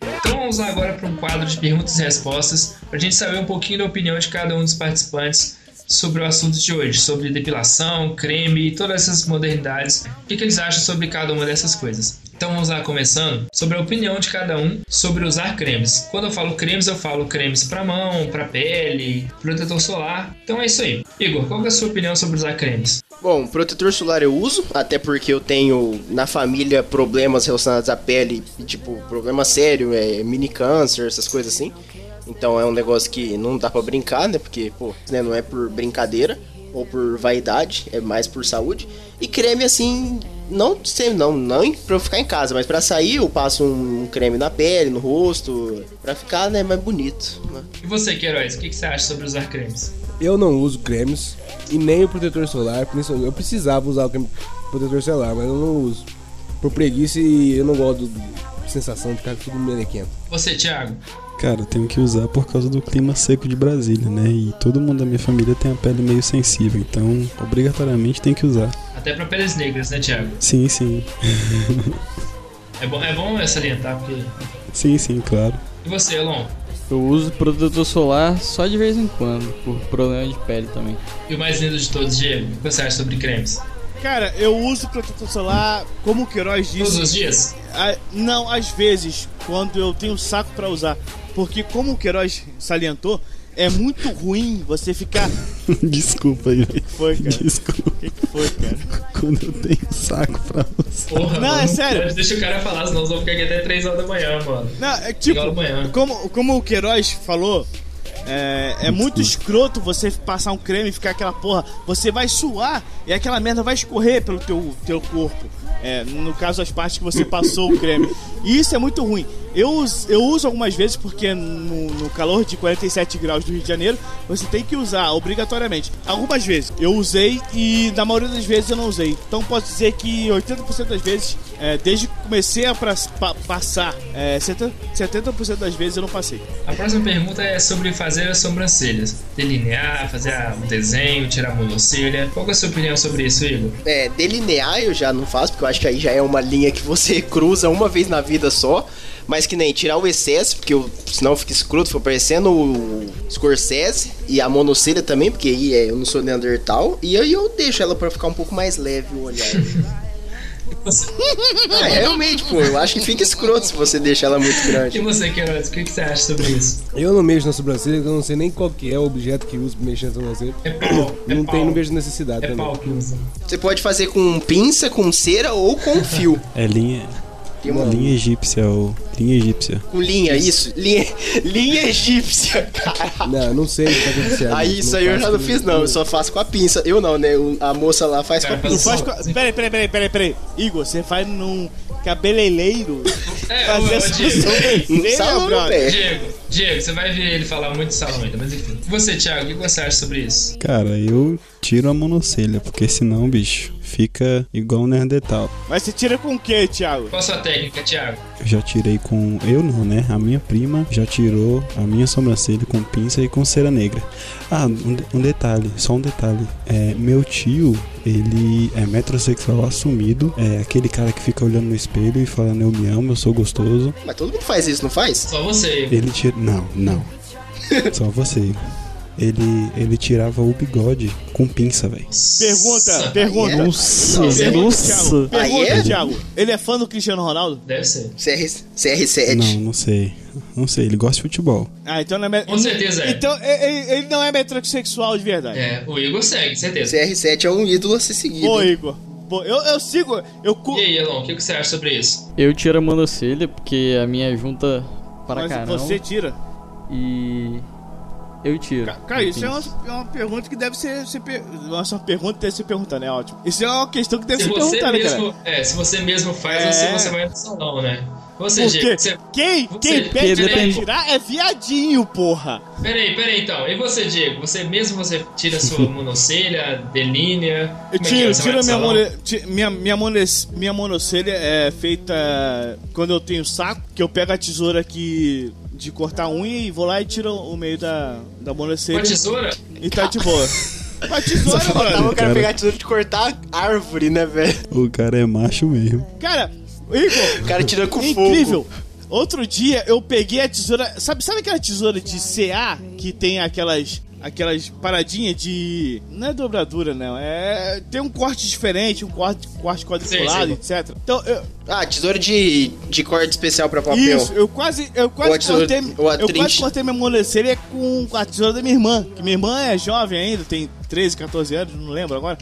Então vamos agora para um quadro de perguntas e respostas, para a gente saber um pouquinho da opinião de cada um dos participantes sobre o assunto de hoje, sobre depilação, creme e todas essas modernidades. O que, que eles acham sobre cada uma dessas coisas? Então vamos lá começando sobre a opinião de cada um sobre usar cremes. Quando eu falo cremes, eu falo cremes para mão, para pele, protetor solar. Então é isso aí. Igor, qual é a sua opinião sobre usar cremes? Bom, protetor solar eu uso, até porque eu tenho na família problemas relacionados à pele, tipo, problema sério, é mini câncer, essas coisas assim. Então é um negócio que não dá para brincar, né? Porque, pô, né, não é por brincadeira ou por vaidade, é mais por saúde. E creme assim, não sei, não, não pra eu ficar em casa, mas pra sair eu passo um creme na pele, no rosto, pra ficar né, mais bonito. Né? E você, Queiroz, o que, que você acha sobre usar cremes? Eu não uso cremes e nem o protetor solar. Eu precisava usar o creme protetor solar, mas eu não uso. Por preguiça e eu não gosto da sensação de ficar tudo melequento. Você, Thiago? Cara, eu tenho que usar por causa do clima seco de Brasília, né? E todo mundo da minha família tem a pele meio sensível, então obrigatoriamente tem que usar. Até pra peles negras, né, Thiago? Sim, sim. é bom, é bom salientar, porque. Sim, sim, claro. E você, Elon? Eu uso protetor solar só de vez em quando, por problema de pele também. E o mais lindo de todos, Diego, o que você acha sobre cremes? Cara, eu uso protetor solar, como o Queiroz disse. Todos os dias? A, não, às vezes, quando eu tenho saco para usar. Porque, como o Queiroz salientou, é muito ruim você ficar. Desculpa aí, velho. Foi, cara. Desculpa. O que, que foi, cara? Quando eu tenho saco pra usar. Porra, não, mano, é sério. Deixa o cara falar, senão nós vamos ficar aqui até 3 horas da manhã, mano. Não, é tipo, como, como o Queiroz falou, é, é muito escroto você passar um creme e ficar aquela porra. Você vai suar e aquela merda vai escorrer pelo teu, teu corpo. É, no caso, as partes que você passou o creme. E isso é muito ruim. Eu, eu uso algumas vezes porque no, no, calor de 47 graus do Rio de Janeiro você tem que usar obrigatoriamente. Algumas vezes eu usei e na maioria das vezes eu não usei. Então posso dizer que 80% das vezes, é, desde que comecei a pra, pa, passar, é, 70%, 70 das vezes eu não passei. A próxima pergunta é sobre fazer as sobrancelhas. Delinear, fazer um desenho, tirar a monocelha. Qual é a sua opinião sobre isso, Igor? É, delinear eu já não faço, porque eu acho que aí já é uma linha que você cruza uma vez na vida só. Mas que nem tirar o excesso, porque eu, senão fica escroto, fica parecendo o Scorsese e a monocelha também, porque aí é, eu não sou Neandertal. E aí eu deixo ela para ficar um pouco mais leve o olhar. ah, realmente, pô, eu acho que fica escroto se você deixar ela muito grande. E você, Queiroz, o que, que você acha sobre isso? Eu não mexo na sobrancelha, eu não sei nem qual que é o objeto que uso pra mexer na sobrancelha. É pau. Não é tem, pau. não vejo necessidade É também. pau que usa. Você pode fazer com pinça, com cera ou com fio. É linha. Tem uma Linha egípcia, ou linha egípcia. com linha, isso. Linha, linha egípcia, cara. Não, não sei o que tá acontecendo. Aí isso aí eu já não fiz, não. Eu só faço com a pinça. Eu não, né? A moça lá faz com a pinça. Faz com a... Peraí, peraí, peraí, peraí, peraí. Igor, você faz num cabeleireiro É, fazer Diego. sobrancelha, salão. Diego, Diego, você vai ver ele falar muito de salão ainda, mas enfim. E você, Thiago, o que você acha sobre isso? Cara, eu tiro a monocelha, porque senão, bicho, fica igual um Neandertal. Mas você tira com o que, Thiago? Qual a sua técnica, Thiago? Eu já tirei com. Eu não, né? A minha prima já tirou a minha sobrancelha com pinça e com cera negra. Ah, um, de- um detalhe, só um detalhe. É, meu tio, ele é metrosexual assumido. É aquele cara que fica olhando no espelho e falando eu me amo, eu sou gostoso. Mas todo mundo faz isso, não faz? Só você. Ele tira. Não, não. Só você. Ele, ele tirava o bigode com pinça, velho. Pergunta, pergunta. Nossa, Pergunta, nossa. Thiago. Aí Pergunta, é? Thiago. Ele é fã do Cristiano Ronaldo? Deve ser. CR, CR7. Não, não sei. Não sei, ele gosta de futebol. Ah, então não é... met- Com certeza é. Então ele, ele não é metrosexual de verdade. É, o Igor segue, certeza. CR7 é um ídolo a ser seguido. Hein? Igor. Pô, eu, eu sigo... Eu cu... E aí, Elon, o que você acha sobre isso? Eu tiro a monocelha porque a minha junta para Mas caramba. você tira. E eu tiro. Ca- Cara, isso é uma, é uma pergunta que deve ser... ser. Nossa, uma pergunta que deve ser perguntada, é ótimo. Isso é uma questão que deve Se ser você perguntada, mesmo, cara. é, se você mesmo faz, É. ou se você vai no salão, né? Você, Por Diego, quê? você... Quem, você- quem pede pra tirar é viadinho, porra. Peraí, peraí então. E você, Diego? Você mesmo você tira sua monocelha, delinea? Eu é que é? tiro, Você tiro minha, minha, minha, mones- minha monocelha é feita quando eu tenho saco, que eu pego a tesoura aqui de cortar a unha e vou lá e tiro o meio da, da monocelha. Com a tesoura? E tá de boa. Com a tesoura, Faltava mano. o cara pegar a tesoura de cortar a árvore, né, velho? O cara é macho mesmo. Cara, Igor, O cara tira com incrível. fogo. Outro dia eu peguei a tesoura. Sabe, sabe aquela tesoura de CA que tem aquelas. Aquelas paradinhas de. Não é dobradura, não. É. Tem um corte diferente, um corte, corte quadriculado, Sei, etc. Então, eu, Ah, tesoura de, de corte especial pra papel. Isso, eu quase, eu a quase tesoura- cortei, a eu quase cortei minha molecelha com a tesoura da minha irmã. Que minha irmã é jovem ainda, tem 13, 14 anos, não lembro agora.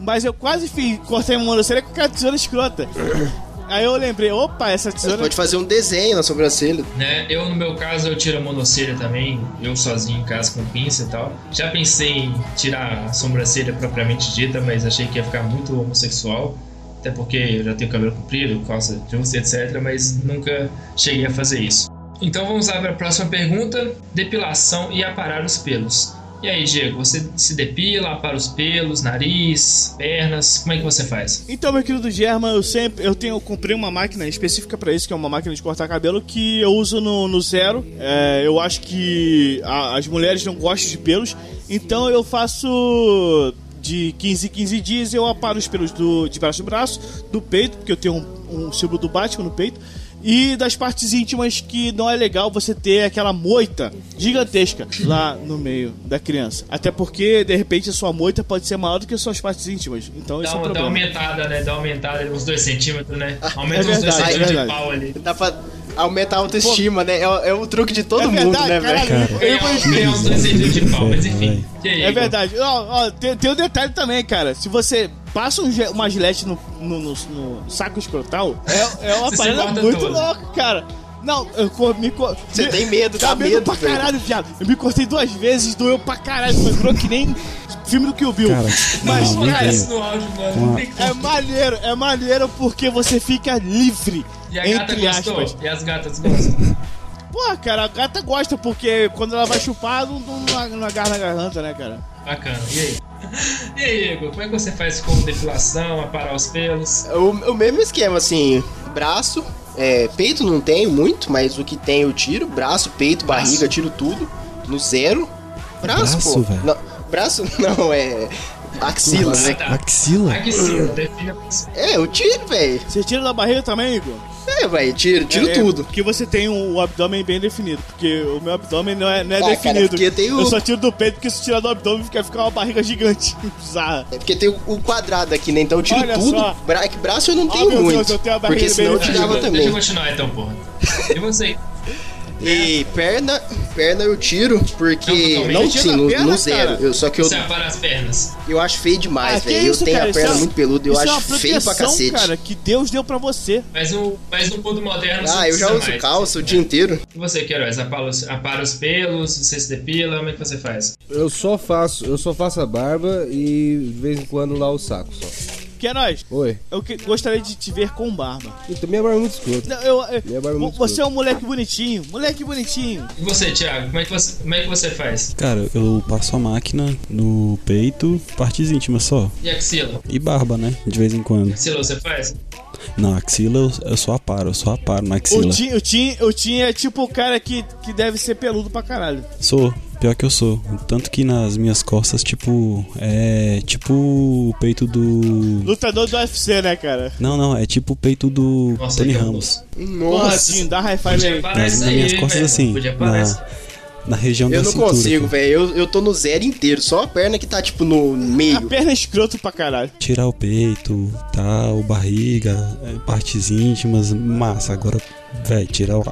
Mas eu quase fiz, cortei minha molecelha com aquela tesoura escrota. Aí eu lembrei, opa, essa Você tesoura. pode fazer um desenho na sobrancelha. Né? Eu, no meu caso, eu tiro a monocelha também, eu sozinho em casa com pinça e tal. Já pensei em tirar a sobrancelha propriamente dita, mas achei que ia ficar muito homossexual. Até porque eu já tenho cabelo comprido, calça justa, etc. Mas nunca cheguei a fazer isso. Então vamos lá para a próxima pergunta: depilação e aparar os pelos. E aí, Diego, você se depila, apara os pelos, nariz, pernas, como é que você faz? Então, meu querido Germa, eu sempre eu tenho eu comprei uma máquina específica pra isso, que é uma máquina de cortar cabelo que eu uso no, no zero. É, eu acho que a- as mulheres não gostam de pelos, então eu faço de 15 em 15 dias eu aparo os pelos do, de braço a braço, do peito, porque eu tenho um, um símbolo do Batman no peito. E das partes íntimas que não é legal você ter aquela moita gigantesca lá no meio da criança. Até porque, de repente, a sua moita pode ser maior do que as suas partes íntimas. Então isso é Dá, um uma- dá problema. uma aumentada, né? Dá uma aumentada uns 2 centímetros, né? Aumenta é uns 2 verdade, é centímetros de verdade. pau ali. Dá pra aumentar a autoestima, né? É, o- é o truque de todo É mundo, verdade, né, caralho. velho? Cara, uns- ganhar uns 2 centímetros de pau, mas enfim. Aí, É verdade. Ó, ó, tem, tem um detalhe também, cara. Se você passa um, uma gilete no, no, no- no saco escrotal, é, é uma parada muito louca, cara. Não, eu co- me Você me- tem medo, dá dá medo medo, pra velho. caralho, viado. Eu me cortei duas vezes, doeu pra caralho, sangrou que nem filme do Kill Bill. Cara, Mas, não, cara, no áudio, mano. É maneiro, é maneiro porque você fica livre. E a gata entre gostou? aspas. E as gatas gostam? Pô, cara, a gata gosta, porque quando ela vai chupar, não, não, não agarra na garganta, né, cara? Bacana. E aí? E aí, Igor? Como é que você faz com depilação, aparar os pelos? O, o mesmo esquema, assim, braço, é, peito não tenho muito, mas o que tem eu tiro, braço, peito, Braço? barriga, tiro tudo, no zero. Braço, Braço, pô. velho? Não, braço não, é axila, né? Axila? Aqui sim, define a É, eu tiro, velho. Você tira da barriga também, Igor? É, velho, tiro, tiro É, tudo. Porque você tem um, o abdômen bem definido. Porque o meu abdômen não é, não é Ah, cara, definido. porque tem o- Eu só tiro do peito, porque se tirar do abdômen fica, fica uma barriga gigante. Bizarra. É porque tem o, o quadrado aqui, né? Então eu tiro Olha tudo. só. Bra braço eu não Oh, tenho meu muito. Deus, eu tenho a barriga porque senão eu bem tirava Deixa eu também. continuar então, porra. E você? E perna, perna eu tiro, porque. Não. Não, Tira sim, no, perna, no zero. Eu, só que eu, Você apara as pernas. eu acho feio demais, Ah, velho. Eu isso, tenho cara? a perna Isso é- muito peluda, eu é acho uma feio pra cacete. cara, que Deus deu pra você. Mas no, mas no mundo moderno. Ah, eu já uso mais, calça o dia inteiro. E você, Queiroz? Apara os, apara os pelos, você se depila, como é que você faz? Eu só faço, eu só faço a barba e de vez em quando lá o saco só. Que é nós. Oi. Eu que- gostaria de te ver com barba. Então minha barba é muito escrota. Não, eu, eu- Minha barba é muito você é um moleque bonitinho. Moleque bonitinho. E você, Thiago, como é que você, como é que você faz? Cara, eu passo a máquina no peito, partes íntimas só. E axila? E barba, né? De vez em quando. Axila você faz? Não, axila eu, eu só aparo, eu só aparo na O axila. Tim, o, Tim, o Tim é tipo o cara que, que deve ser peludo pra caralho. Sou, pior que eu sou. Tanto que nas minhas costas, tipo, é tipo o peito do. Lutador do UFC, né, cara? Não, não, é tipo o peito do Nossa, Tony que Ramos. Nossa, Tim, dá aí. parar Nas, nas aí, minhas costas, velho. assim, Podia na, na região eu da não cintura. consigo, pô. velho. Eu, eu tô no zero inteiro, só a perna que tá, tipo, no A meio. perna é escroto pra caralho. Tirar o peito, tal, barriga, é, partes íntimas, massa. Agora, velho, tirar o,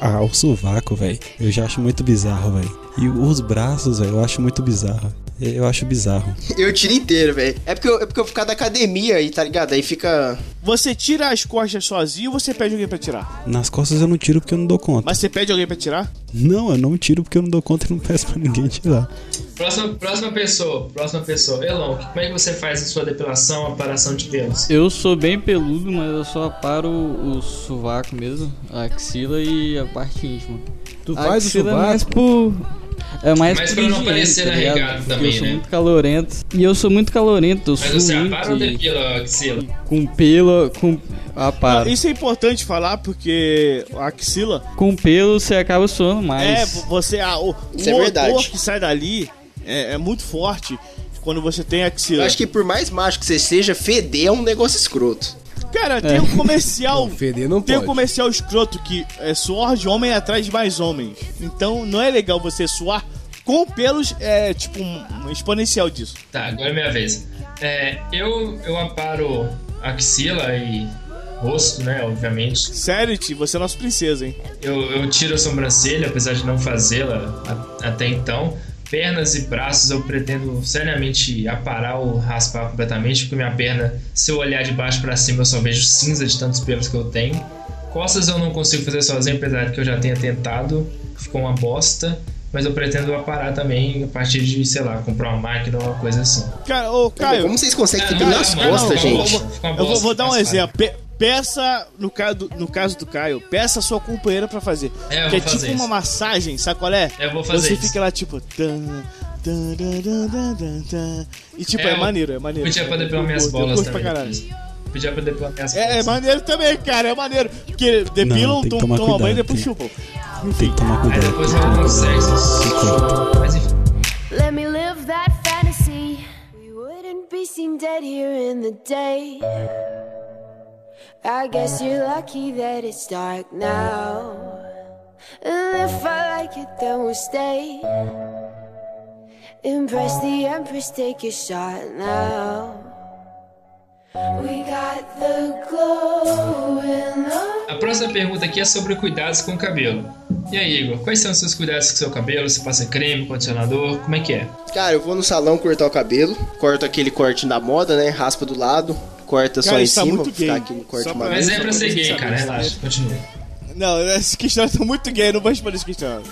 a, o sovaco, velho, eu já acho muito bizarro, velho. E os braços, velho, eu acho muito bizarro. Eu acho bizarro. Eu tiro inteiro, velho. É porque eu, é porque eu ficar da academia aí, tá ligado? Aí fica. Você tira as costas sozinho ou você pede alguém pra tirar? Nas costas eu não tiro porque eu não dou conta. Mas você pede alguém pra tirar? Não, eu não tiro porque eu não dou conta e não peço pra ninguém tirar. Próxima, próxima pessoa, próxima pessoa. Elon, como é que você faz a sua depilação, aparação de pelos? Eu sou bem peludo, mas eu só aparo o sovaco mesmo, a axila e a parte íntima. Tu A faz o é mais sovaco? por. É mais por pra não parecer tá arregado Porque também, eu sou né? muito calorento. E eu sou muito calorento, eu Mas sou você muito. apara ou e- depila a axila? Com pelo. Com. Aparo. Isso é importante falar porque a axila Com pelo você acaba suando é mais. você a, o, Isso é o verdade. odor que sai dali é, é muito forte quando você tem Eu axila. acho que por mais macho que você seja, feder é um negócio escroto. Cara, tem um comercial. Feder não Tem um pode. comercial escroto que é suor de homem atrás de mais homens. Então não é legal você suar com pelos, é tipo um, um exponencial disso. Tá, agora é minha vez. É, eu, eu aparo axila e rosto, né? Obviamente. Sério, Ti, você é nossa princesa, hein? Eu, eu tiro a sobrancelha, apesar de não fazê-la até então. Pernas e braços eu pretendo seriamente aparar ou raspar completamente, porque minha perna, se eu olhar de baixo pra cima, eu só vejo cinza de tantos pelos que eu tenho. Costas eu não consigo fazer sozinho, apesar de que eu já tenha tentado, ficou uma bosta. Mas eu pretendo aparar também a partir de, sei lá, comprar uma máquina ou uma coisa assim. Cara, ô Caio, Como vocês conseguem ter Ah, pelo não, nas costas, gente? eu vou, vou dar um exemplo. Pe- peça, no caso, do, no caso do Caio, peça a sua companheira pra fazer. É, eu que é tipo fazer uma isso. massagem, sabe qual é? Eu vou fazer Você isso. fica lá tipo. tan, tan, tan. E tipo, É, é, eu maneiro, é maneiro. Podia pra depilar Eu minhas eu bolas curto pra também. caralho. Podia pra depilar minhas É, é bolas. maneiro também, cara, é maneiro. Porque depilam, tom- tomar tomam banho e cuidado, depois tem- chupam. Tem que tomar Aí cuidado. depois rola um sexo. Mas enfim. Let me live that fantasy. We wouldn't be seen dead here in the day. I guess you're lucky that it's dark now. And if I like it, then we'll stay. Impress the Empress, take a shot now. We got the glow in the A próxima pergunta aqui é sobre cuidados com o cabelo. E aí, Igor, quais são os seus cuidados com o seu cabelo? Você passa creme, condicionador? Como é que é? Cara, eu vou no salão cortar o cabelo, corto aquele corte da moda, né? Raspa do lado, corta só Cara, em isso tá cima, muito ficar gay. aquele corte Só pra-. Mas é só pra ser gay, cara, relaxa, continua. Não, esse questionário tá muito gay, não vou responder esse questionário.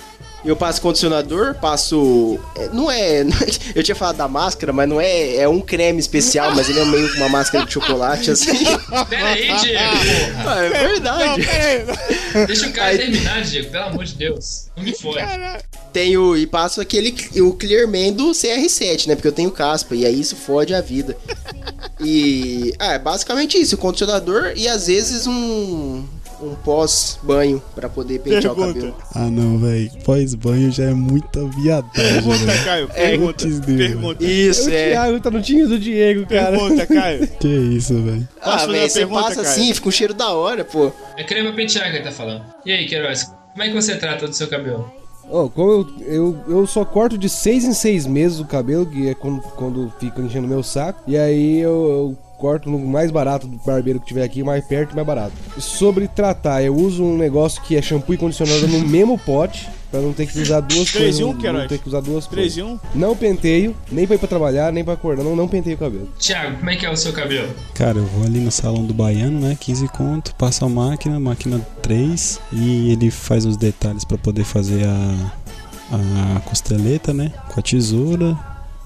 Eu passo condicionador, passo. é, Não é. Eu tinha falado da máscara, mas não é. É um creme especial, mas ele é meio uma máscara de chocolate, assim. Pera aí, Diego. Ah, é Não, verdade. peraí. Deixa o cara Aí- terminar, Diego, pelo amor de Deus. Não me fode. Tenho. E passo aquele. O Clearman do CR7, né? Porque eu tenho caspa. E aí isso fode a vida. E. Ah, é basicamente isso. O condicionador e às vezes um. Um pós-banho pra poder pentear o Pergunta. cabelo. Ah não, velho. Pós-banho já é muita viadagem, Pergunta, velho. Caio. É, Pergunta. Deus. Pergunta. Isso, O é. Thiago tá no time do Diego, cara. Pergunta, Caio. Que isso, velho. Ah, velho, você pergunta, passa Caio? assim, fica um cheiro da hora, pô. É creme pentear que ele tá falando. E aí, Queiroz, como é que você trata do seu cabelo? Ó, como eu, eu, eu só corto de seis em seis meses o cabelo, que é quando, quando fica enchendo meu saco. E aí eu, eu corto no mais barato do barbeiro que tiver aqui, mais perto e mais barato. E sobre tratar, eu uso um negócio que é shampoo e condicionador no mesmo pote. Pra não ter que usar duas Três coisas. em um, não Queiroz? ter que usar duas 3 coisas. e 1? Não penteio, nem pra ir pra trabalhar, nem pra acordar. Não, não penteio o cabelo. Thiago, como é que é o seu cabelo? Cara, eu vou ali no salão do Baiano, né? 15 conto, passo a máquina, máquina 3 e ele faz os detalhes pra poder fazer a, a costeleta, né? Com a tesoura,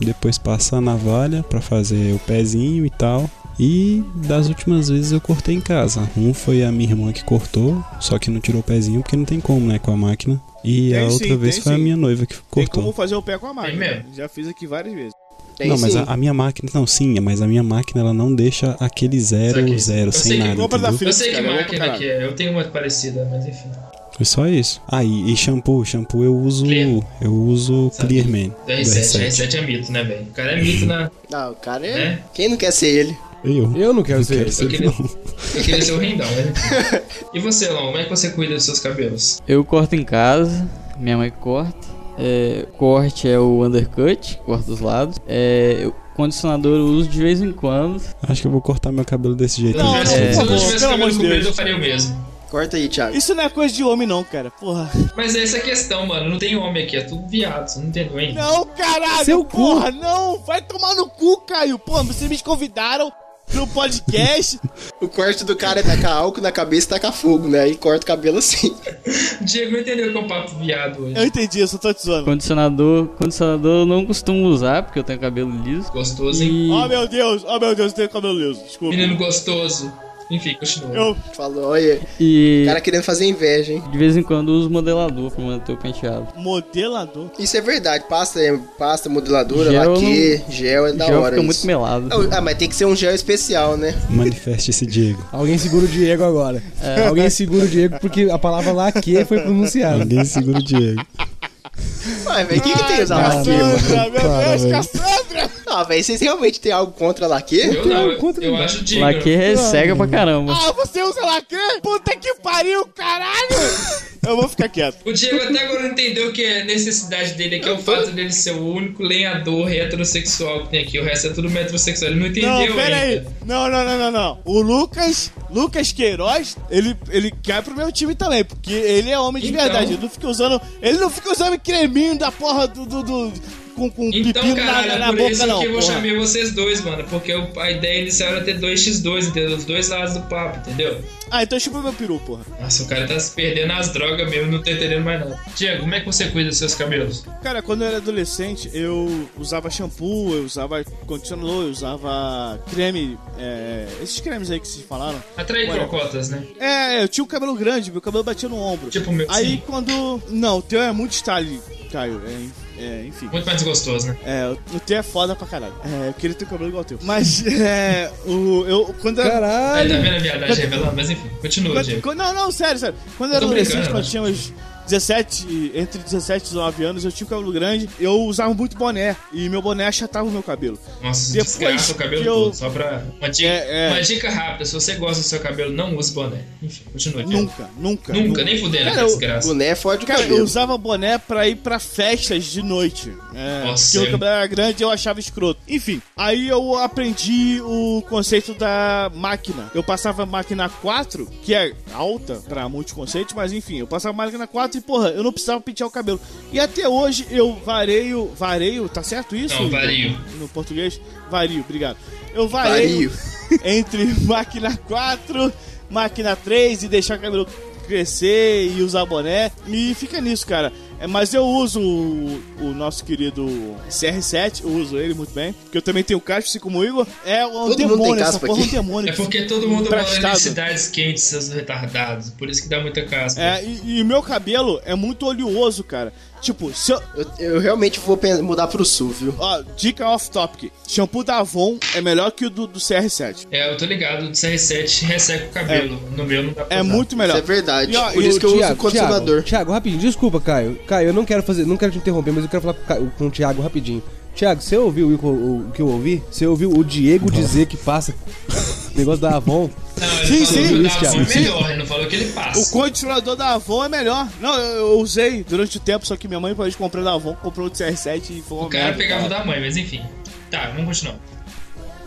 depois passa a navalha pra fazer o pezinho e tal. E das últimas vezes eu cortei em casa. Um foi a minha irmã que cortou, só que não tirou o pezinho porque não tem como, né? Com a máquina. E Tem a sim, outra vez tem foi a sim. minha noiva que Tem cortou. como fazer o pé com a máquina. Tem mesmo? Já fiz aqui várias vezes. Tem não, mas sim. a, a minha máquina, não, sim, mas a minha máquina ela não deixa aquele zero, zero, Eu sei sem que nada, da? Philips, Eu sei que cara, máquina que é, eu tenho uma parecida, mas enfim. Foi só isso. Ah, e, e shampoo, shampoo eu uso, Clear. eu uso Sabe? Clearman, Do R7, R7 é mito, né, velho? O cara é mito na. Ah, o cara é. É? Quem não quer ser ele? Eu, Eu não quero ser quero ser Eu queria, não. eu queria ser o rendão, né? E você, Lon, como é que você cuida dos seus cabelos? Eu corto em casa, minha mãe corta. É, corte é o undercut, corta dos lados. É, o condicionador eu uso de vez em quando. Acho que eu vou cortar meu cabelo desse jeito. Não, aí. Se eu não, tivesse- se eu não cabelo comprido, eu faria o mesmo. Corta aí, Thiago. Isso não é coisa de homem, não, cara. Porra. Mas essa é a questão, mano. Não tem homem aqui, é tudo viado, você não entendeu ainda? Não, caralho. Seu cu. porra, não. Vai tomar no cu, Caio. Porra, vocês me convidaram pro podcast. O corte do cara é tacar álcool na cabeça e tacar fogo, né? Aí corta o cabelo assim. Diego não entendeu que é um papo viado hoje. eu entendi, eu só tô te zoando. Condicionador, condicionador eu não costumo usar porque eu tenho cabelo liso. Gostoso, hein? E Oh, meu Deus. Oh, meu Deus, eu tenho cabelo liso. Desculpa. Menino gostoso. Enfim, continua. Eu, Falou, olha, e o cara querendo fazer inveja, hein? de vez em quando uso modelador pra manter o penteado. modelador. Isso é verdade. Pasta, é- pasta modeladora, Gel laque, gel é da Já hora fica isso. muito melado. Ah, mas tem que ser um gel especial, né? Manifeste esse Diego. Alguém segura o Diego agora. Alguém segura o Diego porque a palavra laque foi pronunciada. Ninguém segura o Diego. Ué, velho, o que, que tem laque, mano? Cassandra, meu Para, Deus. Cassandra! Ah, velho, vocês realmente têm algo contra laque? Eu não, eu, contra eu mim. acho digno. Laque é cega pra caramba. Ah, você usa lacre? Puta que pariu, caralho! Eu vou ficar quieto. O Diego até agora não entendeu que a necessidade dele aqui é o fato dele ser o único lenhador heterossexual que tem aqui. O resto é tudo metrosexual. Ele não entendeu Não, pera aí. ainda. Não, não, não, não, não. O Lucas, Lucas Queiroz, ele, ele cai pro meu time também, porque ele é homem de Então. verdade. Ele não fica usando. Ele não fica usando creminho da porra do. do, do- com, com Então, pepino cara, na, é na por boca, isso não. que eu vou porra. chamar vocês dois, mano. Porque a ideia inicial era ter 2x2, entendeu? Os dois lados do papo, entendeu? Ah, então chupa meu peru, porra. Nossa, o cara tá se perdendo nas drogas mesmo, não tá entendendo mais nada. Diego, como é que você cuida dos seus cabelos? Cara, quando eu era adolescente, eu usava shampoo, eu usava condicionador, eu usava creme. é, esses cremes aí que vocês falaram. Atrair Ué. crocotas, né? É, eu tinha o cabelo grande, meu cabelo batia no ombro. Tipo o meu. Aí sim. quando. Não, o teu é muito style, Caio. É, é, enfim. Muito mais gostoso, né? É, o teu é foda pra caralho. É, eu queria ter o cabelo igual ao teu. Mas, é. O, eu. Quando eu. Aí Caralho! tá vendo a viadagem revelando? Mas enfim, continua, Quando- Diego. quando- não, não, sério, sério. Quando eu era Eu adolescente, quando né? tinha uns 17, entre 17 e 19 anos, eu tinha o cabelo grande, eu usava muito boné. E meu boné achatava o meu cabelo. Nossa, Depois desgraça o cabelo que eu- todo. Só pra. Uma dica, É, é. uma dica rápida: se você gosta do seu cabelo, não use boné. Enfim, continua, Diego. Nunca, nunca. Nunca, nem fudendo, Cara, que eu- desgraça. Boné fode o Cara, eu cabelo. usava boné pra ir pra festas de noite. É, Nossa, porque o eu- cabelo era grande e eu achava escroto. Enfim, aí eu aprendi o conceito da máquina. Eu passava a máquina 4, que é alta pra muitos conceitos, mas enfim, eu passava a máquina 4 e, porra, eu não precisava pentear o cabelo. E até hoje eu vareio. Vareio, tá certo isso? Não, vario. No português? Vario, obrigado. Eu vareio Vario. entre máquina 4, máquina 3 e deixar o cabelo crescer e usar boné. E fica nisso, cara. É, mas eu uso o, o nosso querido CR7, eu uso ele muito bem. Porque eu também tenho caspa, assim como o Igor. É um tem demônio, essa porra é um demônio. É porque todo mundo mora em cidades quentes, seus retardados. Por isso que dá muita caspa. É, e, e o meu cabelo é muito oleoso, cara. Tipo, se eu, Eu, eu realmente vou mudar pro sul, viu? Ó, dica off-topic. Shampoo da Avon é melhor que o do, do CR7. É, eu tô ligado, o CR7 resseca o cabelo. No meu não dá pra É usar. muito melhor. Isso é verdade. E, ó, Por e isso o que eu uso Thiago, o condicionador. Thiago, Thiago, rapidinho, desculpa, Caio. Caio, eu não quero fazer, não quero te interromper, mas eu quero falar com, o Caio- com o Thiago rapidinho. Thiago, você ouviu o que eu ouvi? Você ouviu o Diego dizer que passa negócio da Avon? Não, Sim, sim. o Isso, da Avon é melhor, ele não falou que ele O passa. condicionador da Avon é melhor. Não, eu, eu usei durante o tempo, só que minha mãe pode comprar da Avon, comprou o CR7 e foi uma O cara merda, pegava o cara. da mãe, mas enfim. Tá, vamos continuar.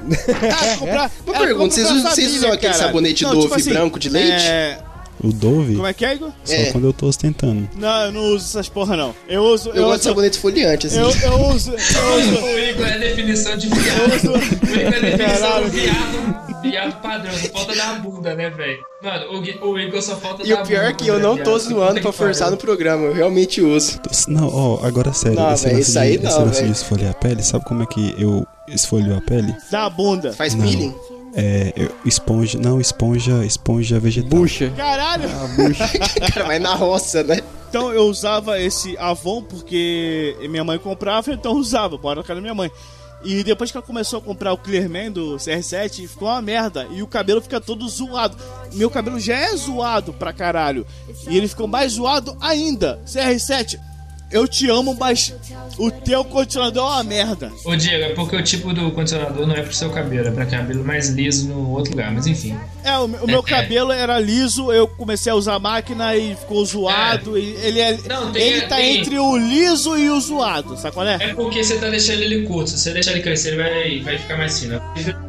Ah, comprar, Uma era pergunta, vocês pra usam- vocês família, usam aquele cara. sabonete Não, Dove tipo assim, branco de leite? É... O Dove, Como é que é, Igor? só É. quando eu tô ostentando. Não, eu não uso essas porra, não. Eu uso... Eu, gosto de uso... sabonete esfoliante, assim. Eu, eu uso... Eu uso... O Igor é a definição de viado. Eu uso... O Igor é a definição Caralho. do viado, viado padrão. Só falta dar a bunda, né, velho? Mano, o, o Igor só falta E dar a o pior é que eu quando não é tô viado. zoando pra forçar no programa, eu realmente uso. Não, ó, agora sério, Não, esse, véi, lance isso aí de, não, esse lance de esfoliar a pele, sabe como é que eu esfolio a pele? Da bunda. Faz Não. peeling? É, eu- esponja, não, esponja, esponja vegetal. Bucha. Caralho! Cara, vai na roça, né? Então eu usava esse Avon porque minha mãe comprava, então eu usava, bora na casa da minha mãe. E depois que ela começou a comprar o Clearman do CR7, ficou uma merda. E o cabelo fica todo zoado. Meu cabelo já é zoado pra caralho. E ele ficou mais zoado ainda. CR7, eu te amo, mas o teu condicionador é uma merda. Ô Diego, é porque o tipo do condicionador não é pro seu cabelo, é pra cabelo mais liso no outro lugar, mas enfim. É, o, meu- o meu É, é. cabelo era liso, eu comecei a usar a máquina e ficou zoado. E ele é, Não, tem- ele tá tem- entre o liso e o zoado, sabe qual é? É porque você tá deixando ele curto, se você deixar ele crescer, ele vai, vai ficar mais fino.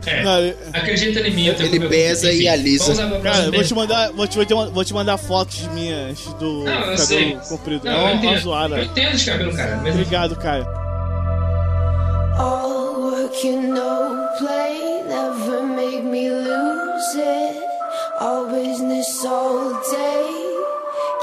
É. Não, ele- Acredita em mim, eu tenho Ele meu- pesa e enfim, alisa. Pra Cara, eu vou te mandar, vou te, vou te, mandar fotos minhas do Não, cabelo sei. comprido. Não, é uma, zoada. Eu entendo de cabelo, cara, mas. Obrigado, Caio. All work and no play never make me lose it. All business all day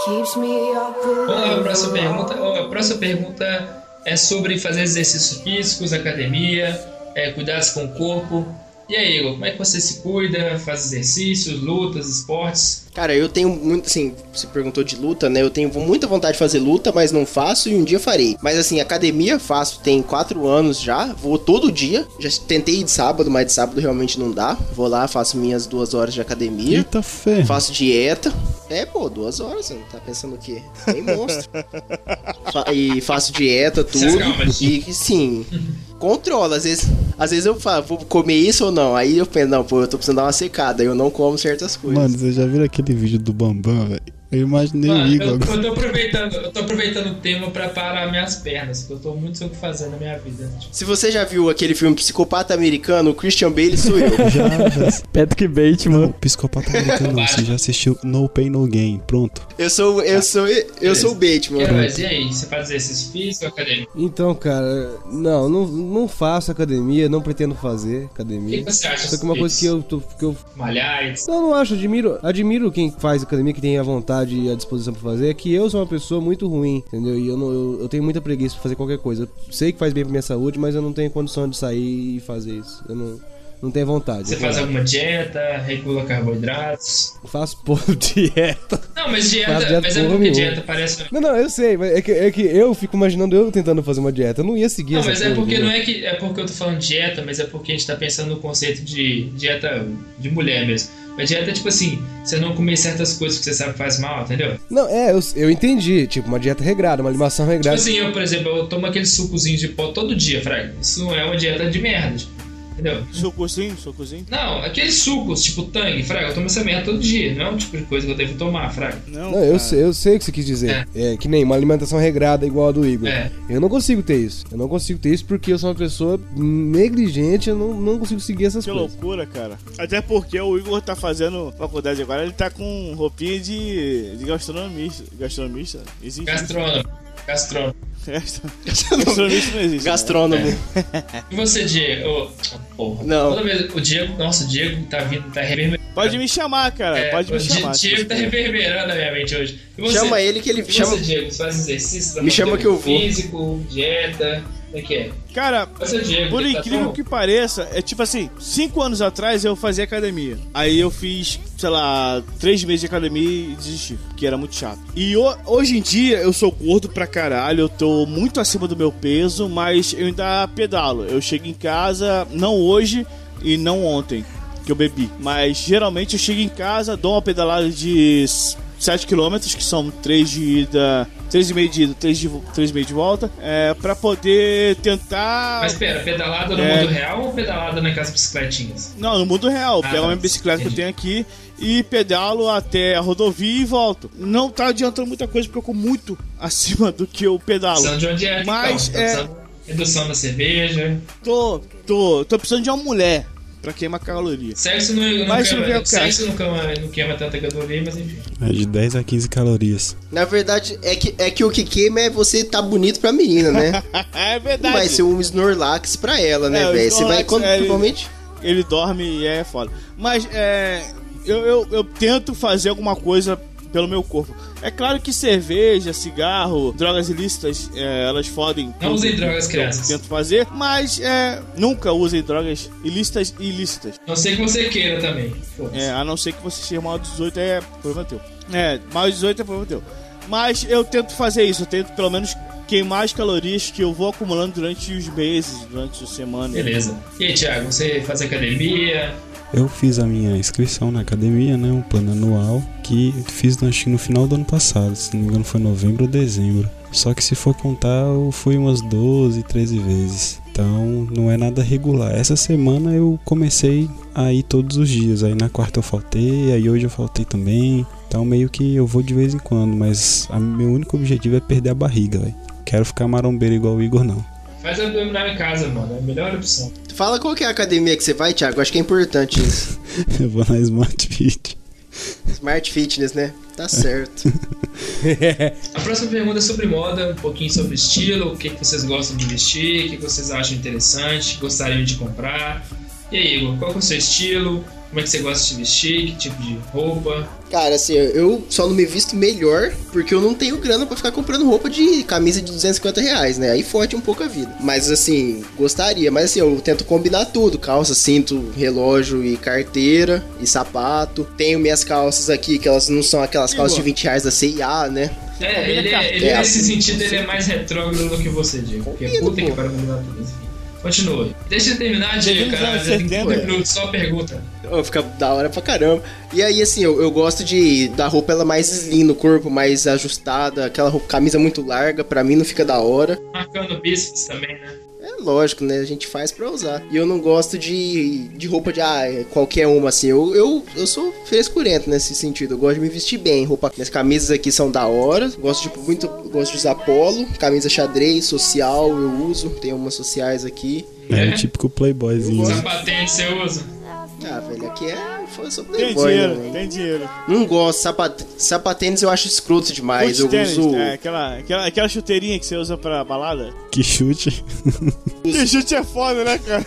keeps me up Vamos lá pra with próxima pergunta. A próxima pergunta é sobre fazer exercícios físicos, academia, é, cuidados com o corpo. E aí, Igor, como é que você se cuida? Faz exercícios, lutas, esportes? Cara, eu tenho muito, assim, você perguntou de luta, né? Eu tenho muita vontade de fazer luta, mas não faço e um dia farei. Mas assim, academia faço tem quatro anos já, vou todo dia. Já tentei ir de sábado, mas de sábado realmente não dá. Vou lá, faço minhas duas horas de academia. Eita fé. Faço dieta. É, pô, duas horas, você não tá pensando o quê? Tem monstro. Fa- e faço dieta, tudo. E sim. controlo. Às vezes, às vezes eu falo, vou comer isso ou não. Aí eu penso, não, pô, eu tô precisando dar uma secada. Eu não como certas coisas. Mano, vocês já viram aquele vídeo do Bambam, velho? Eu imaginei o Mano, Igor eu, eu tô aproveitando, eu tô aproveitando o tema pra parar minhas pernas, porque eu tô muito sem o que fazer na minha vida. Tipo, Se você já viu aquele filme Psicopata Americano, o Christian Bale sou eu. Já, velho. Patrick Bateman. O psicopata americano, não. Você já assistiu No Pain No Gain. Pronto. Eu sou, eu sou, eu sou o Bateman. Queiroz, e aí? Você faz exercício físico ou acadêmico? Então, cara, não, não, não faço academia, não pretendo fazer O que, academia. você acha Só que uma coisa que eu, tô, que eu Malhar. Não, não acho, admiro, admiro quem faz academia, que tem a vontade e a disposição pra fazer, é que eu sou uma pessoa muito ruim, entendeu? E eu, não, eu, eu tenho muita preguiça pra fazer qualquer coisa. Sei que faz bem pra minha saúde, mas eu não tenho condição de sair e fazer isso. Eu não, não tenho vontade. Você faz alguma dieta, regula carboidratos? faço pouco dieta. Não, mas dieta, dieta mas é porque nenhuma. dieta parece. Não, não, eu sei, mas é que, é que eu fico imaginando eu tentando fazer uma dieta. Eu não ia seguir Não, essa mas é porque não é que é porque eu tô falando dieta, mas é porque a gente tá pensando no conceito de dieta de mulher mesmo. Mas dieta é tipo assim, você não comer certas coisas que você sabe que faz mal, entendeu? Não, é, eu, eu entendi. Tipo, uma dieta regrada, uma alimentação Tipo regrada. assim, eu, por exemplo, eu tomo aquele sucozinho de pó todo dia, Fraga. Isso não é uma dieta de merda, tipo, entendeu? Sucozinho, sucozinho. Não, aqueles sucos, tipo tangue, Fraga, eu tomo essa merda todo dia. Não é um tipo de coisa que eu devo tomar, Fraga. Não, Não, eu sei, eu sei o que você quis dizer. É. que nem uma alimentação regrada igual a do Igor. É. Eu não consigo ter isso. Eu não consigo ter isso porque eu sou uma pessoa negligente, eu não, não consigo seguir essas Que coisas. loucura, cara. Até porque o Igor tá fazendo faculdade agora, ele tá com roupinha de, de gastronomista. Gastronomista? Existe? Gastrônomo. Gastrônomo. Gastronomista não existe. né? Gastrônomo. E você, Diego? Ô, porra. Não. Toda vez, o Diego, nossa, o Diego tá vindo, tá reverberando. Pode me chamar, cara. É, Pode me o chamar. se Diego tá reverberando na minha mente hoje. Você? Chama ele que ele chama. você, Diego, você faz exercício? Me chama o que eu vou. Físico, dieta, é que é? Cara, Diego, Por tá incrível tão- que pareça, é tipo assim, cinco anos atrás eu fazia academia. Aí eu fiz, sei lá, três meses de academia e desisti, que era muito chato. E ho- hoje em dia eu sou gordo pra caralho, eu tô muito acima do meu peso, mas eu ainda pedalo. Eu chego em casa, não hoje e não ontem, que eu bebi. Mas geralmente eu chego em casa, dou uma pedalada de 7 km, que são 3 de ida, 3,5 de ida, 3 de, 3,5 de volta, é, pra poder tentar... Mas pera, pedalada no É. mundo real ou pedalada naquelas bicicletinhas? Não, no mundo real. Ah, Pego a minha bicicleta que eu tenho aqui e pedalo até a rodovia e volto. Não tá adiantando muita coisa porque eu como muito acima do que eu pedalo. Precisando de uma dieta, Mas então. É- Redução da cerveja. Tô, tô, tô precisando de uma mulher pra queimar caloria. Sexo não, não, Mas não vem queima, caso. sexo não, queima, não queima tanta caloria, mas enfim. É de 10 a 15 calorias. Na verdade, é que, é que o que queima é você tá bonito pra menina, né? é Não verdade. vai ser um Snorlax pra ela, É, né, o velho? Você vai quando é, ele-. Ele dorme e é foda. Mas é. Eu, eu, eu tento fazer alguma coisa pelo meu corpo. É claro que cerveja, cigarro, drogas ilícitas, é, elas fodem. Não usem drogas, crianças. Tento fazer, mas é, nunca usem drogas ilícitas e ilícitas. A não sei que você queira também. É, a não ser que você seja maior de 18 é problema teu. É, maior de 18 é problema teu. Mas eu tento fazer isso, eu tento pelo menos queimar as calorias que eu vou acumulando durante os meses, durante as semanas. Beleza. E aí, Thiago, você faz academia? Eu fiz a minha inscrição na academia, né? Um plano anual que fiz no final do ano passado, se não me engano foi novembro ou dezembro. Só que se for contar, eu fui umas 12, 13 vezes. Então não é nada regular. Essa semana eu comecei a ir todos os dias. Aí na quarta eu faltei, aí hoje eu faltei também. Então meio que eu vou de vez em quando, mas a, meu único objetivo é perder a barriga, velho. Quero ficar marombeiro igual o Igor, não. Faz abdominal em casa, mano. É a melhor opção. Fala qual que é a academia que você vai, Thiago. Acho que é importante isso. Eu vou na Smart Fit. Smart Fitness, né? Tá certo. A próxima pergunta é sobre moda, um pouquinho sobre estilo, o que, que vocês gostam de vestir, o que, que vocês acham interessante, gostariam de comprar. E aí, Igor, qual que é o seu estilo? Como é que você gosta de vestir? Que tipo de roupa? Cara, assim, eu só não me visto melhor porque eu não tenho grana pra ficar comprando roupa de camisa de 250 reais, né? Aí fode um pouco a vida. Mas assim, gostaria. Mas assim, eu tento combinar tudo: calça, cinto, relógio e carteira e sapato. Tenho minhas calças aqui, que elas não são aquelas calças de 20 reais da CIA, né? É, ele, Combina, ele É, nesse assim, sentido ele é mais retrógrado do que você, Diego. Porque puta que pô. pariu mudar tudo. Enfim. Continua. Deixa eu terminar, Diego, nos cara. anos Já tem 70, 5 é. minutos, só pergunta. Oh, fica da hora pra caramba. E aí, assim, eu, eu gosto de da roupa ela mais slim no corpo, mais ajustada. Aquela roupa, camisa muito larga, pra mim não fica da hora. Marcando bíceps também, né? É lógico, né? A gente faz pra usar. E eu não gosto de, de roupa de ah, qualquer uma, assim. Eu, eu, eu sou frescurento nesse sentido. Eu gosto de me vestir bem. Roupa, minhas camisas aqui são da hora. Gosto de muito, gosto de usar polo, camisa xadrez, social, eu uso. Tem umas sociais aqui. É, o típico playboyzinho. né? Sapatênis você usa? Ah, velho, aqui é. Foi só Tem playboy, dinheiro, né, tem dinheiro. Não gosto. Sapat... Sapatênis eu acho escroto demais. Eu tênis, uso. é, aquela, aquela, aquela chuteirinha que você usa pra balada. Que chute. Que chute é foda, né, cara?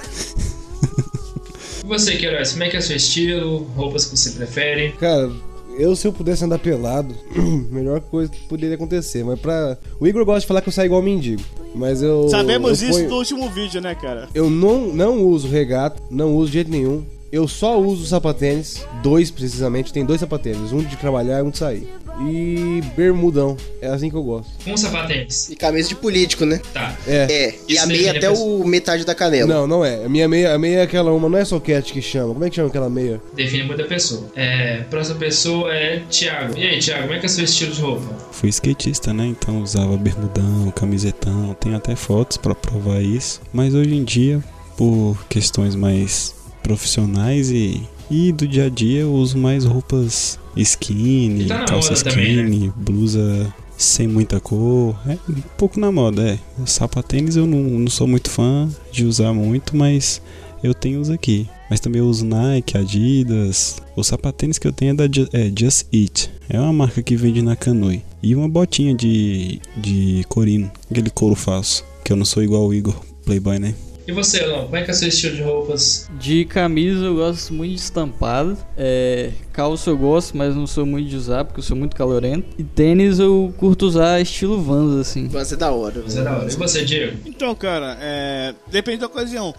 E você, Queiroz, como é que é o seu estilo? Roupas que você prefere? Cara, eu se eu pudesse andar pelado, melhor coisa que poderia acontecer. Mas pra. O Igor gosta de falar que eu saio igual mendigo. Mas eu. Sabemos eu isso ponho- do último vídeo, né, cara? Eu não, não uso regata, não uso de jeito nenhum. Eu só uso sapatênis, dois precisamente, tem dois sapatênis, um de trabalhar e um de sair. E bermudão, é assim que eu gosto. Um sapatênis. E camisa de político, né? Tá. É. É. E Isso a meia até o metade da canela. Não, não é. A minha meia, a meia é aquela uma, não é soquete que chama. Como é que chama aquela meia? Define muito a pessoa. É, próxima pessoa é Thiago. E aí, Thiago, como é que é o seu estilo de roupa? Fui skatista, né? Então usava bermudão, camisetão. Tem até fotos pra provar isso. Mas hoje em dia, por questões mais profissionais e, e do dia a dia, eu uso mais roupas skinny, tá calça moda também, né? skinny, blusa sem muita cor. É um pouco na moda, é. Sapatênis eu não, não sou muito fã de usar muito, mas eu tenho os aqui. Mas também eu uso Nike, Adidas. O sapatênis que eu tenho é da Ju- é, Just Eat. É uma marca que vende na Canui. E uma botinha de, de corino, aquele couro falso. Que eu não sou igual o Igor, Playboy, né? E você, Elon, como é que é o seu estilo de roupas? De camisa eu gosto muito de estampado. É, calça eu gosto, mas não sou muito de usar porque eu sou muito calorento. E tênis eu curto usar estilo Vans, assim. Vai ser da hora. Você é da hora. E você, Diego? Então, cara, é, depende da ocasião.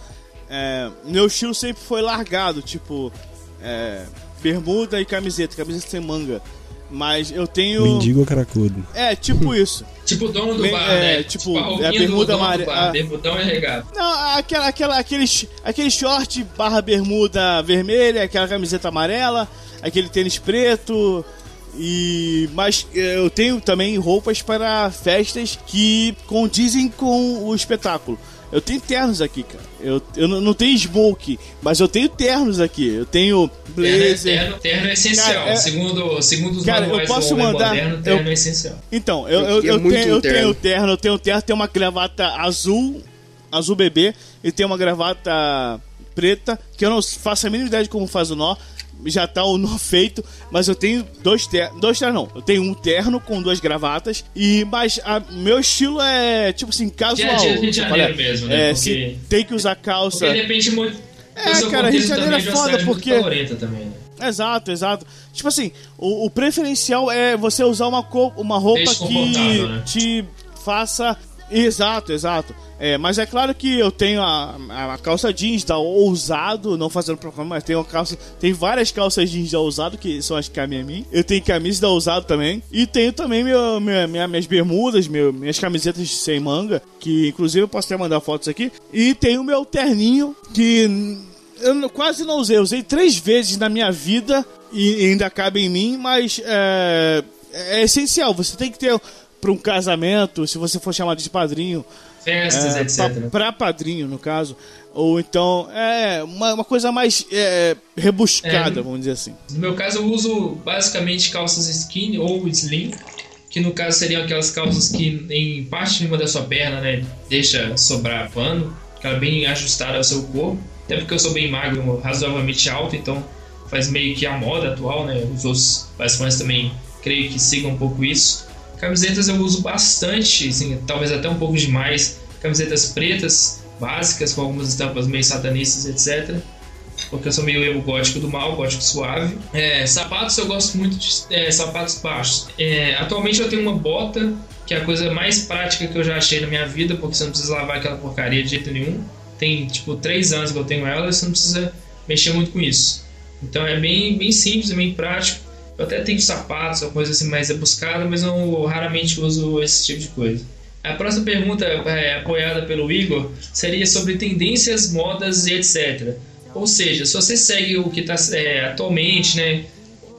É, meu estilo sempre foi largado, tipo, é, bermuda e camiseta, camiseta sem manga. Mas eu tenho. Mendigo ou caracudo? É, tipo isso. Tipo o dono do Bem, bar, é, né? tipo, a é a bermuda do dono amare- do bar. a- Bermudão e regata. Não, aquela, aquela, aquele, sh- aquele short barra bermuda vermelha, aquela camiseta amarela, aquele tênis preto. E mas eu tenho também roupas para festas que condizem com o espetáculo. Eu tenho ternos aqui, cara. Eu, eu não não tenho smoke, mas eu tenho ternos aqui. Eu tenho Terno, blazer. terno, terno é essencial. Cara, é- segundo, segundo os Cara, eu posso mandar- moderno, eu- terno é essencial. Então, eu, Eu eu, eu tenho, eu tenho terno. terno, eu tenho terno, tenho uma gravata azul, azul bebê, e tenho uma gravata preta, que eu não faço a mínima ideia de como faz o nó. Já tá o nó feito, mas eu tenho dois ternos. Dois ternos não. Eu tenho um terno com duas gravatas. E mas a- meu estilo é tipo assim, casual. Dia dia de eu Janeiro mesmo, né? É, Porque- se tem que usar calça. Porque depende muito. É, cara, Rio de Janeiro é foda, porque- também, né? Exato, exato. Tipo assim, o, o preferencial é você usar uma, co- uma roupa que né? te faça. Exato, exato. É, mas é claro que eu tenho a, a, a calça jeans da Ousado, não fazendo propaganda, mas uma calça. Tem várias calças jeans da Ousado, que são as que a mim. Eu tenho camisa da Ousado também. E tenho também meu, minha, minha- minhas bermudas, meu, minhas camisetas sem manga, que inclusive eu posso até mandar fotos aqui. E tenho meu terninho, que eu quase não usei. Usei três vezes na minha vida e ainda cabe em mim, mas é, é essencial. Você tem que ter para um casamento, se você for chamado de padrinho, Festas, é, etc. pra, pra padrinho, no caso. Ou então, é uma, uma coisa mais é, rebuscada, É, vamos dizer assim. No meu caso, eu uso basicamente calças skinny ou slim, que no caso seriam aquelas calças que em parte de uma da sua perna, né, deixa sobrar pano, que ela é bem ajustada ao seu corpo. Até porque eu sou bem magro, razoavelmente alto, então faz meio que a moda atual, né? Os outros participantes também creio que sigam um pouco isso. Camisetas eu uso bastante, assim, talvez até um pouco demais. Camisetas pretas, básicas, com algumas estampas meio satanistas, etc porque eu sou meio emo gótico do mal, gótico suave. É, sapatos eu gosto muito de é, sapatos baixos. É, atualmente eu tenho uma bota, que é a coisa mais prática que eu já achei na minha vida, porque você não precisa lavar aquela porcaria de jeito nenhum. Tem tipo três anos que eu tenho ela e você não precisa mexer muito com isso. Então é bem, bem simples, bem prático. Eu até tenho sapatos ou coisa assim mais rebuscada, mas eu raramente uso esse tipo de coisa. A próxima pergunta, é, apoiada pelo Igor, seria sobre tendências, modas e etc. Ou seja, se você segue o que está atualmente, né?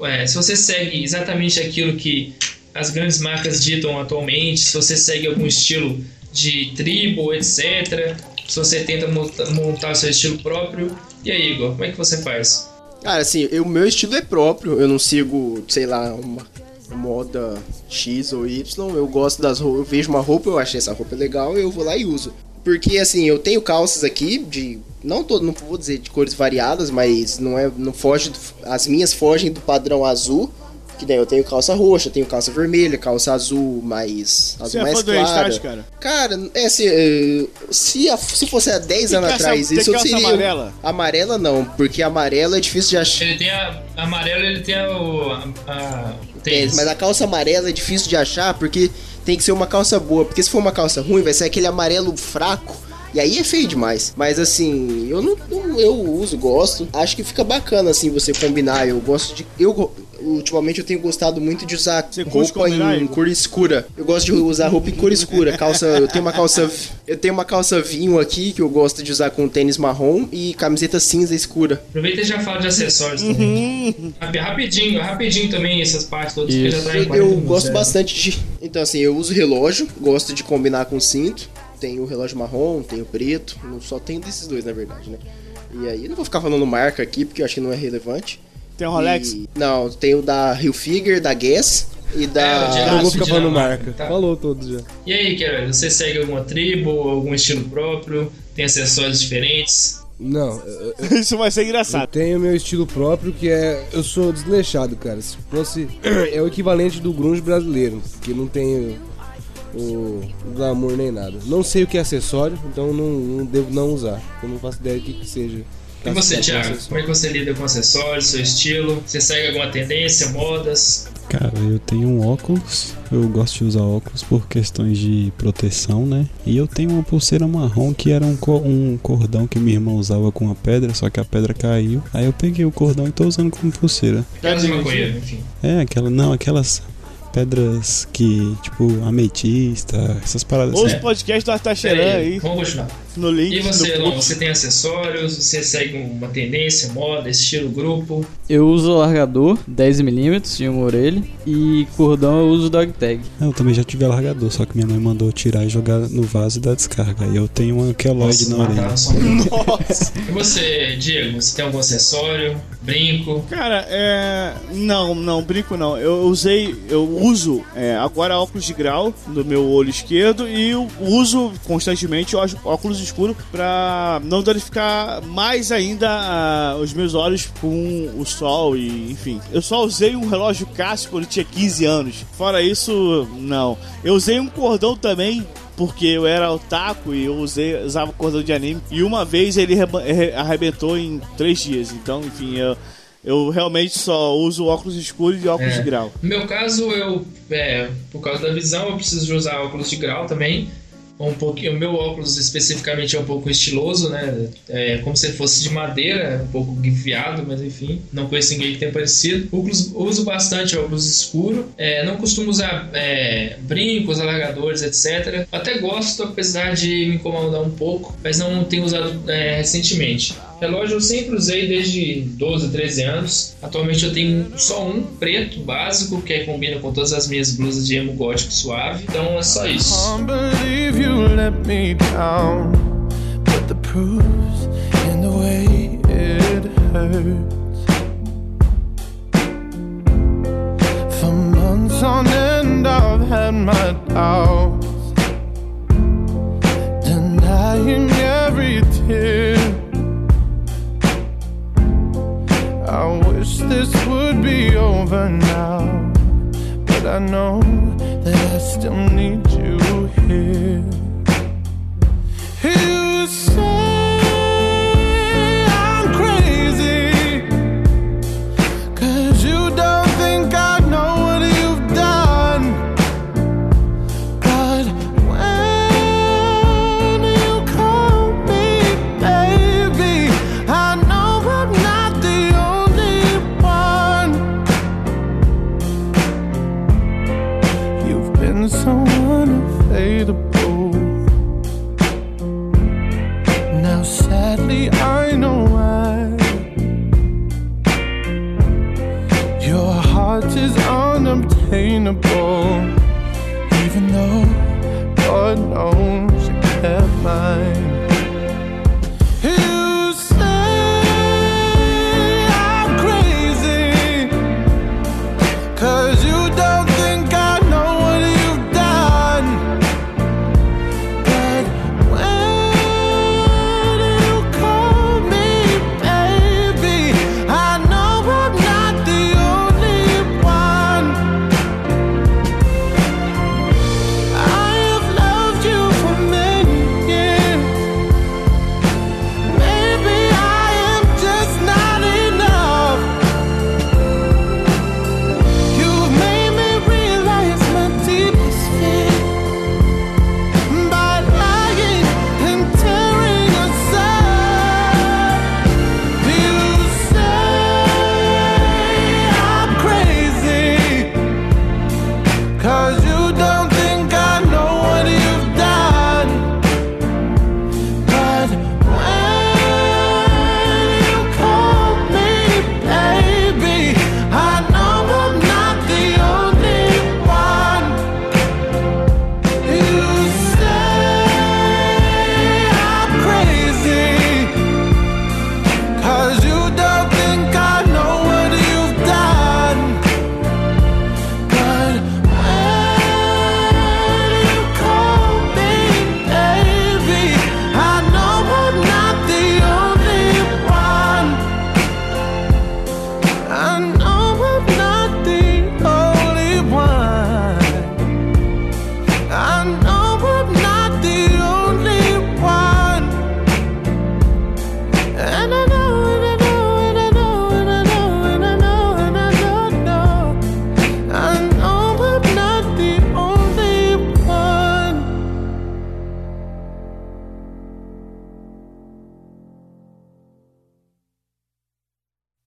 é, se você segue exatamente aquilo que as grandes marcas ditam atualmente, se você segue algum estilo de tribo, etc. Se você tenta monta- montar o seu estilo próprio. E aí, Igor, como é que você faz? Cara, assim, o meu estilo é próprio, eu não sigo, sei lá, uma moda X ou Y, eu gosto das roupas, eu vejo uma roupa, eu achei essa roupa legal, eu vou lá e uso. Porque assim, eu tenho calças aqui de não todo, não vou dizer de cores variadas, mas não é não foge do- as minhas fogem do padrão azul. Que daí eu tenho calça roxa, tenho calça vermelha, calça azul mais azul Você é mais fã do clara. Restart, cara? Cara, é assim, eh, se, a- se fosse há 10 Tem anos calça- atrás tem isso eu calça seria amarela? Amarela não, porque amarela é difícil de achar. Ele tem a, amarela, ele tem o, a, a, Tênis, tênis. mas a calça amarela é difícil de achar porque tem que ser uma calça boa. Porque se for uma calça ruim, vai ser aquele amarelo fraco. E aí é feio demais. Mas assim, eu não, não- eu uso, gosto. Acho que fica bacana assim você combinar. Eu gosto de. Eu ultimamente eu tenho gostado muito de usar Você roupa em Igor? cor escura. Eu gosto de usar roupa em cor escura. Calça, eu tenho uma calça, eu tenho uma calça vinho aqui que eu gosto de usar com tênis marrom e camiseta cinza escura. Aproveita e já fala de acessórios também. Rapi- Rapidinho, rapidinho também essas partes todas, Isso. já tá em Eu, 40 eu minutos, gosto é. bastante de. Então, assim, eu uso relógio, gosto de combinar com cinto. Tem o relógio marrom, tem o preto. Só tem desses dois, na verdade, né? E aí, não vou ficar falando marca aqui, porque eu acho que não é relevante. Tem um Rolex? E- não, tem o da Hilfiger, da Guess e É, o da. de- Eu não vou ficar falando marca. tá. Falou todos já. E aí, Queiroz, você segue alguma tribo, algum estilo próprio? Tem acessórios diferentes? Não, eu, eu Isso vai ser eu engraçado. tenho meu estilo próprio que é. Eu sou desleixado, cara. Se fosse. É o equivalente do grunge brasileiro, que não tem o, glamour nem nada. Não sei o que é acessório, então não, não devo não usar. Eu não faço ideia do que, que seja. E você, Thiago? acessório. Como é que você lida com acessórios, seu estilo? Você segue alguma tendência, modas? Cara, eu tenho um óculos, eu gosto de usar óculos por questões de proteção, né? E eu tenho uma pulseira marrom que era um, co- um cordão que minha irmã usava com a pedra, só que a pedra caiu. Aí eu peguei o cordão e tô usando como pulseira. Aquelas de maconheiro, enfim. É, aquela, não, aquelas pedras que, tipo, ametista, essas paradas Ouça assim. o podcast do Artaxerã Pera aí, Vamos continuar. No link. E você, Elon? Você tem acessórios? Você segue uma tendência, moda, estilo, grupo? Eu uso largador 10mm de uma orelha e cordão eu uso dog tag. Eu também já tive alargador, só que minha mãe mandou tirar e jogar no vaso e dar descarga. Aí eu tenho uma queloide na orelha. um. E você, Diego? Você tem algum acessório? Brinco? Cara, é. Não, não, brinco não. Eu usei, eu uso é, agora óculos de grau no meu olho esquerdo e eu uso constantemente óculos escuros pra não danificar mais ainda ah, os meus olhos com o sol e enfim. Eu só usei um relógio Casio quando tinha 15 anos. Fora isso, não. Eu usei um cordão também porque eu era otaku e eu usei, usava cordão de anime. E uma vez ele arrebentou em três dias. Então, enfim, eu, eu realmente só uso óculos escuros e óculos É. de grau. No meu caso, eu, é, por causa da visão, eu preciso usar óculos de grau também. Um pouquinho, o meu óculos especificamente é um pouco estiloso, né? É como se fosse de madeira, um pouco guifiado, mas enfim, não conheço ninguém que tenha parecido. Óculos, uso bastante óculos escuro. É, não costumo usar é, brincos, alargadores, etc. Até gosto, apesar de me incomodar um pouco, mas não tenho usado é, recentemente. Relógio eu sempre usei desde 12, 13 anos. Atualmente eu tenho só um preto básico, que é, combina com todas as minhas blusas de emo gótico suave. Então é só isso. on end, I've had my doubts. Denying every tear. I wish this would be over now. But I know that I still need you here. You say sadly, I know why. Your heart is unobtainable,